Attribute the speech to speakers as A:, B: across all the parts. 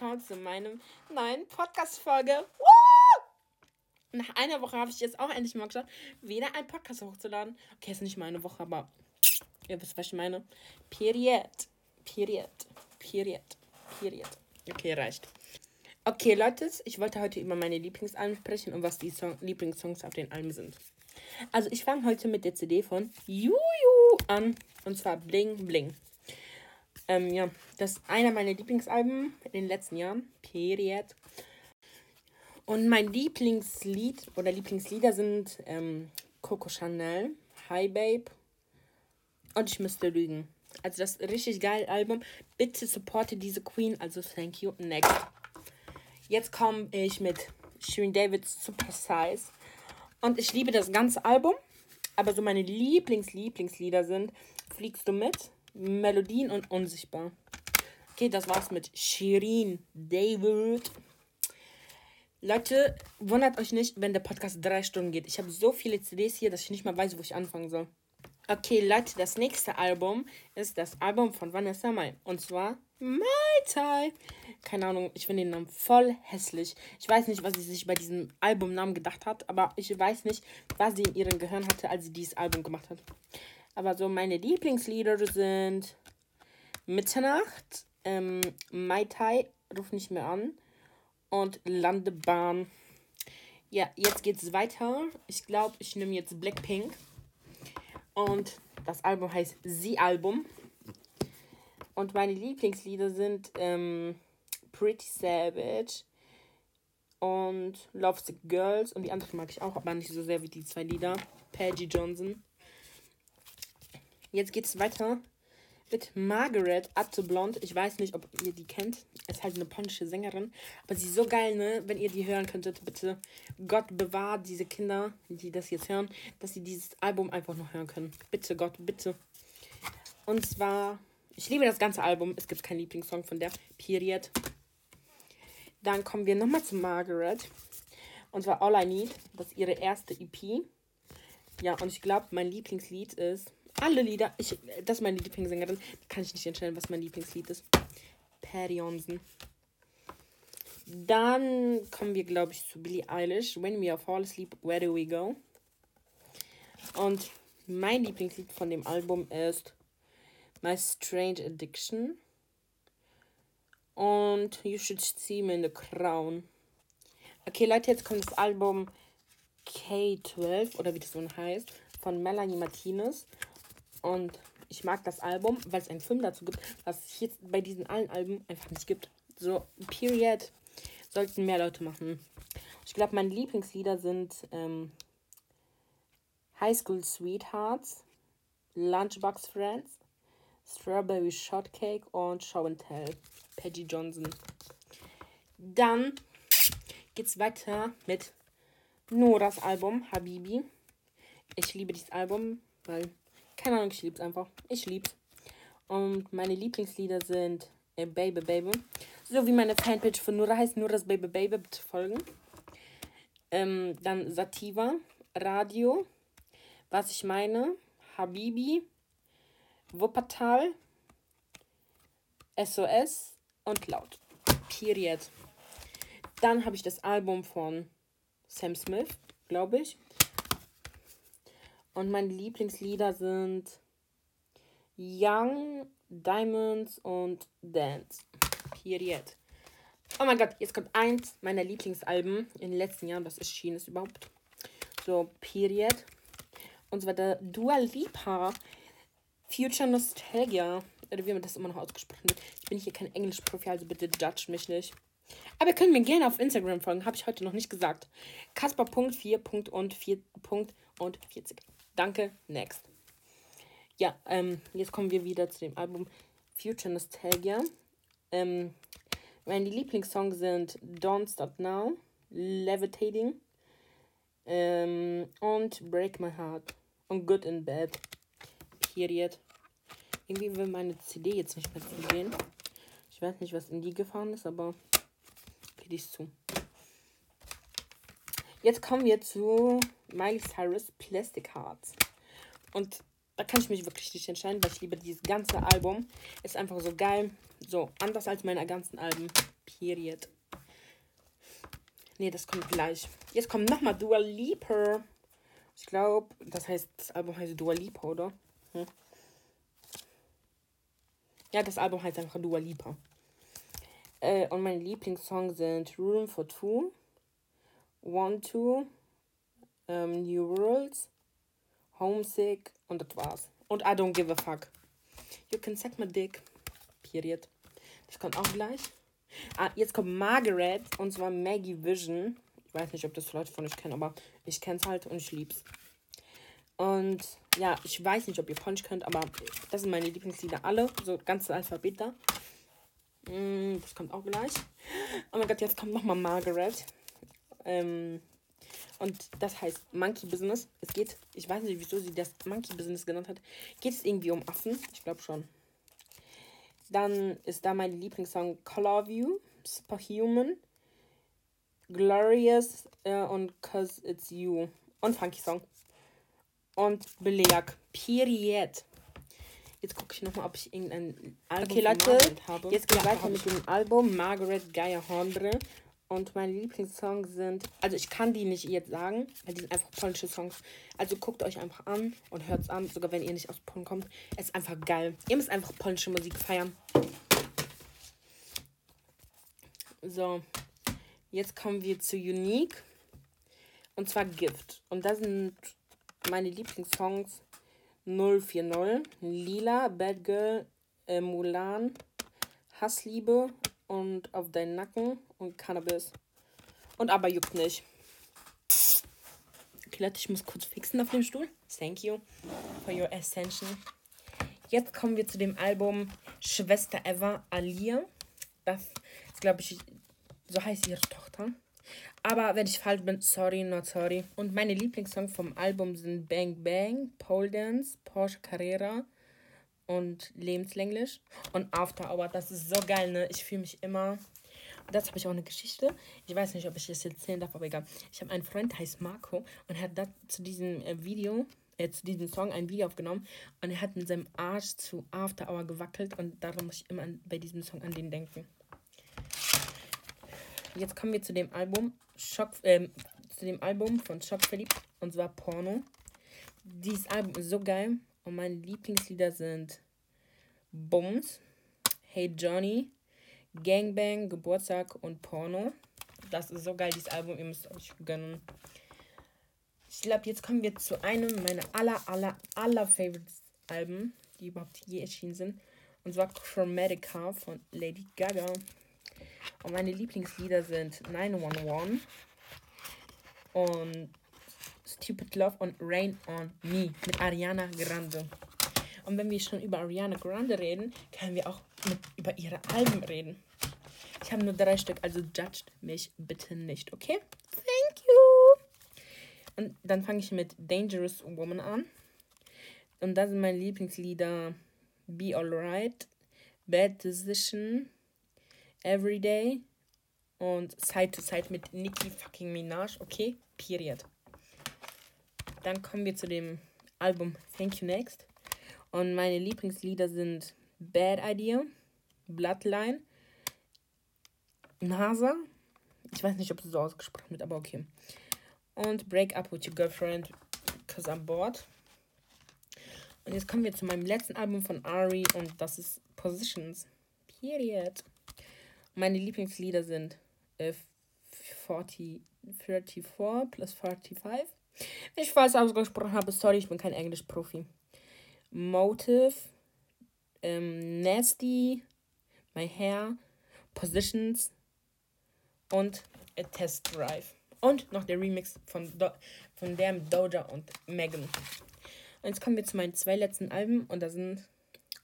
A: willkommen zu meinem neuen Podcast-Folge. Nach einer Woche habe ich jetzt auch endlich mal geschafft, wieder einen Podcast hochzuladen. Okay, ist nicht mal eine Woche, aber ihr wisst, was ich meine. Period. Period. Period. Period. Okay, reicht. Okay, Leute, ich wollte heute über meine Lieblingsalben sprechen und was die Song Lieblingssongs auf den Alben sind. Also, ich fange heute mit der CD von Juju an. Und zwar Bling Bling. Ähm, ja, das ist einer meiner Lieblingsalben in den letzten Jahren. Period. Und mein Lieblingslied oder Lieblingslieder sind ähm, Coco Chanel, Hi Babe und Ich müsste lügen. Also das richtig geile Album. Bitte supporte diese Queen. Also thank you. Next. Jetzt komme ich mit Shirin Davids Super Size. Und ich liebe das ganze Album. Aber so meine Lieblings-Lieblingslieder sind Fliegst du mit? Melodien und Unsichtbar. Okay, das war's mit Shirin David. Leute, wundert euch nicht, wenn der Podcast drei Stunden geht. Ich habe so viele CDs hier, dass ich nicht mal weiß, wo ich anfangen soll. Okay, Leute, das nächste Album ist das Album von Vanessa Mai. Und zwar Mai Tai. Keine Ahnung, ich finde den Namen voll hässlich. Ich weiß nicht, was sie sich bei diesem Albumnamen gedacht hat, aber ich weiß nicht, was sie in ihrem Gehirn hatte, als sie dieses Album gemacht hat. Aber so meine Lieblingslieder sind Mitternacht, ähm, Mai Tai, ruf nicht mehr an und Landebahn. Ja, jetzt geht's weiter. Ich glaube, ich nehme jetzt Blackpink. Und das Album heißt Sie Album. Und meine Lieblingslieder sind ähm, Pretty Savage und Love Sick Girls. Und die anderen mag ich auch, aber nicht so sehr wie die zwei Lieder. Peggy Johnson. Jetzt geht's weiter mit Margaret Atte Blond. Ich weiß nicht, ob ihr die kennt. Ist halt eine polnische Sängerin. Aber sie ist so geil, ne? Wenn ihr die hören könntet, bitte. Gott bewahrt diese Kinder, die das jetzt hören, dass sie dieses Album einfach noch hören können. Bitte, Gott, bitte. Und zwar, ich liebe das ganze Album. Es gibt keinen Lieblingssong von der. Period. Dann kommen wir nochmal zu Margaret. Und zwar All I Need. Das ist ihre erste EP. Ja, und ich glaube, mein Lieblingslied ist alle Lieder. Ich, das ist meine Lieblingssängerin. Kann ich nicht entscheiden, was mein Lieblingslied ist. Patty Johnson. Dann kommen wir, glaube ich, zu Billie Eilish. When we are fall asleep, where do we go? Und mein Lieblingslied von dem Album ist My Strange Addiction. Und You Should See Me in the Crown. Okay, Leute, jetzt kommt das Album K12 oder wie das so heißt von Melanie Martinez. Und ich mag das Album, weil es einen Film dazu gibt, was es jetzt bei diesen allen Alben einfach nicht gibt. So, Period. Sollten mehr Leute machen. Ich glaube, meine Lieblingslieder sind ähm, High School Sweethearts, Lunchbox Friends, Strawberry Shortcake und Show and Tell. Peggy Johnson. Dann geht's weiter mit Noras Album, Habibi. Ich liebe dieses Album, weil keine Ahnung, ich lieb's einfach. Ich lieb's. Und meine Lieblingslieder sind äh, Baby Baby. So wie meine Fanpage von Nura heißt, nur das Baby Baby bitte folgen. Ähm, dann Sativa, Radio, was ich meine, Habibi, Wuppertal, SOS und Laut. Period. Dann habe ich das Album von Sam Smith, glaube ich. Und meine Lieblingslieder sind Young, Diamonds und Dance. Period. Oh mein Gott, jetzt kommt eins meiner Lieblingsalben in den letzten Jahren, was erschienen ist überhaupt. So, Period. Und zwar der Dua Lipa Future Nostalgia. Oder wie man das immer noch ausgesprochen wird. Ich bin hier kein Englisch-Profi, also bitte judge mich nicht. Aber ihr könnt mir gerne auf Instagram folgen, habe ich heute noch nicht gesagt. Kasper.4. und 4. und 40. Danke, next. Ja, ähm, jetzt kommen wir wieder zu dem Album Future Nostalgia. Ähm, meine Lieblingssongs sind Don't Stop Now, Levitating ähm, und Break My Heart und Good in Bed. Period. Irgendwie will meine CD jetzt nicht mehr zugehen. Ich weiß nicht, was in die gefahren ist, aber geht ich zu. Jetzt kommen wir zu Miley Cyrus Plastic Hearts. Und da kann ich mich wirklich nicht entscheiden, weil ich liebe dieses ganze Album. Ist einfach so geil. So, anders als meine ganzen Alben. Period. Nee, das kommt gleich. Jetzt kommt nochmal Dua Lipa. Ich glaube, das heißt, das Album heißt Dua Lipa, oder? Hm? Ja, das Album heißt einfach Dua Lipa. Äh, und meine Lieblingssongs sind Room for Two, One Two, ähm, New Worlds, Homesick und das war's. Und I don't give a fuck. You can suck my dick. Period. Das kommt auch gleich. Ah, jetzt kommt Margaret und zwar Maggie Vision. Ich weiß nicht, ob das Leute von euch kennen, aber ich kenn's halt und ich lieb's. Und ja, ich weiß nicht, ob ihr Punch könnt, aber das sind meine Lieblingslieder alle. So ganze Alphabet da. Mm, das kommt auch gleich. Oh mein Gott, jetzt kommt nochmal Margaret. Ähm, und das heißt Monkey Business. Es geht, ich weiß nicht, wieso sie das Monkey Business genannt hat. Geht es irgendwie um Affen? Ich glaube schon. Dann ist da mein Lieblingssong Color View, Superhuman, Glorious äh, und Cause It's You. Und Funky Song. Und Beleg. Period. Jetzt gucke ich nochmal, ob ich irgendein Album okay, Leute, habe. Jetzt geht ja, weiter mit dem Album Margaret Gaia Hornbrille. Und meine Lieblingssongs sind, also ich kann die nicht jetzt sagen, weil die sind einfach polnische Songs. Also guckt euch einfach an und hört es an, sogar wenn ihr nicht aus Polen kommt. Es ist einfach geil. Ihr müsst einfach polnische Musik feiern. So, jetzt kommen wir zu Unique. Und zwar Gift. Und das sind meine Lieblingssongs 040, Lila, Bad Girl, äh, Mulan, Hassliebe und Auf deinen Nacken und Cannabis. Und aber juckt nicht. Okay, ich muss kurz fixen auf dem Stuhl. Thank you for your attention. Jetzt kommen wir zu dem Album Schwester Eva Alia. Das ist, glaube ich, so heißt ihre Tochter. Aber wenn ich falsch bin, sorry, not sorry. Und meine Lieblingssongs vom Album sind Bang Bang, Pole Dance, Porsche Carrera und Lebenslänglich. Und After Hour, das ist so geil, ne? Ich fühle mich immer. Und das habe ich auch eine Geschichte. Ich weiß nicht, ob ich das erzählen darf, aber egal. Ich habe einen Freund, der heißt Marco, und er hat da zu diesem äh, Video, äh, zu diesem Song ein Video aufgenommen. Und er hat mit seinem Arsch zu After Hour gewackelt. Und darum muss ich immer an, bei diesem Song an den denken. Jetzt kommen wir zu dem Album Schock, ähm, zu dem Album von Schock verliebt und zwar Porno. Dieses Album ist so geil und meine Lieblingslieder sind Bums, Hey Johnny, Gangbang, Geburtstag und Porno. Das ist so geil, dieses Album, ihr müsst euch gönnen. Ich glaube, jetzt kommen wir zu einem meiner aller, aller, aller Favorites Alben, die überhaupt je erschienen sind. Und zwar Chromatica von Lady Gaga. Und meine Lieblingslieder sind 911 und Stupid Love und Rain on Me mit Ariana Grande. Und wenn wir schon über Ariana Grande reden, können wir auch mit, über ihre Alben reden. Ich habe nur drei Stück, also judgt mich bitte nicht, okay? Thank you! Und dann fange ich mit Dangerous Woman an. Und da sind meine Lieblingslieder Be Alright, Bad Decision, Everyday und Side to Side mit Nicki fucking Minaj, okay? Period. Dann kommen wir zu dem Album Thank You Next. Und meine Lieblingslieder sind Bad Idea, Bloodline, NASA. Ich weiß nicht, ob es so ausgesprochen wird, aber okay. Und Break Up with Your Girlfriend, cause I'm bored. Und jetzt kommen wir zu meinem letzten Album von Ari und das ist Positions. Period. Meine Lieblingslieder sind äh, 40, 34 plus 45. Wenn ich falsch ausgesprochen habe, sorry, ich bin kein Englisch-Profi. Motive, ähm, Nasty, My Hair, Positions und A Test Drive. Und noch der Remix von, Do von der Doja und Megan. Und jetzt kommen wir zu meinen zwei letzten Alben und da sind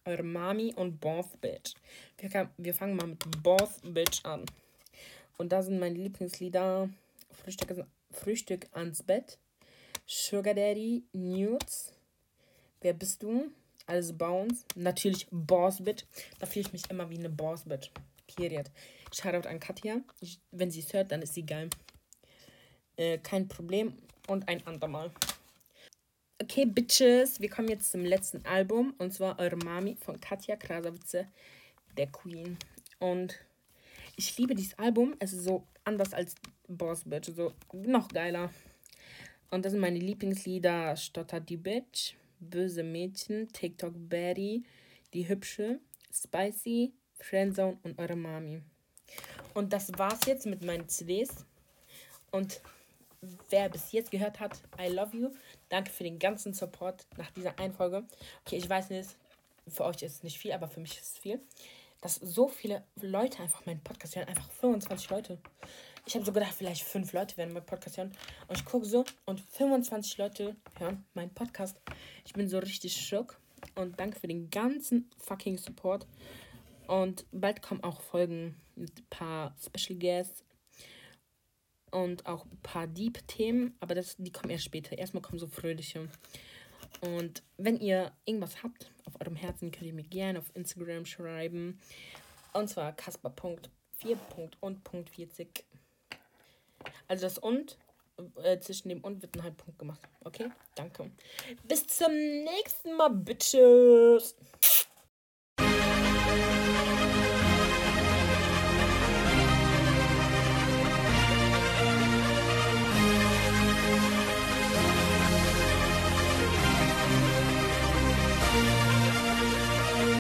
A: eure Mami und Boss Bitch. Wir, kann, wir fangen mal mit Boss Bitch an. Und da sind meine Lieblingslieder Frühstück, Frühstück ans Bett, Sugar Daddy, Nudes, Wer bist du? Also Bounce, natürlich Boss Bitch. Da fühle ich mich immer wie eine Boss Bitch. Period. Shoutout an Katja. Ich, wenn sie es hört, dann ist sie geil. Äh, kein Problem. Und ein andermal. Okay, Bitches, wir kommen jetzt zum letzten Album und zwar Eure Mami von Katja Krasavice, der Queen. Und ich liebe dieses Album. Es ist so anders als Boss Bitch. So noch geiler. Und das sind meine Lieblingslieder: Stottert die Bitch, Böse Mädchen, TikTok Betty, Die Hübsche, Spicy, Friendzone und Eure Mami. Und das war's jetzt mit meinen CDs. Und wer bis jetzt gehört hat, I love you. Danke für den ganzen Support nach dieser Einfolge. Okay, ich weiß nicht, für euch ist es nicht viel, aber für mich ist es viel. Dass so viele Leute einfach meinen Podcast hören. Einfach 25 Leute. Ich habe so gedacht, vielleicht fünf Leute werden meinen Podcast hören. Und ich gucke so und 25 Leute hören meinen Podcast. Ich bin so richtig schock. Und danke für den ganzen fucking Support. Und bald kommen auch Folgen mit ein paar Special Guests und auch ein paar Deep-Themen, aber das, die kommen erst später. Erstmal kommen so fröhliche. Und wenn ihr irgendwas habt auf eurem Herzen, könnt ihr mir gerne auf Instagram schreiben. Und zwar kasper.4.und.40. Also das und äh, zwischen dem und wird ein Halbpunkt gemacht. Okay, danke. Bis zum nächsten Mal, Bitches.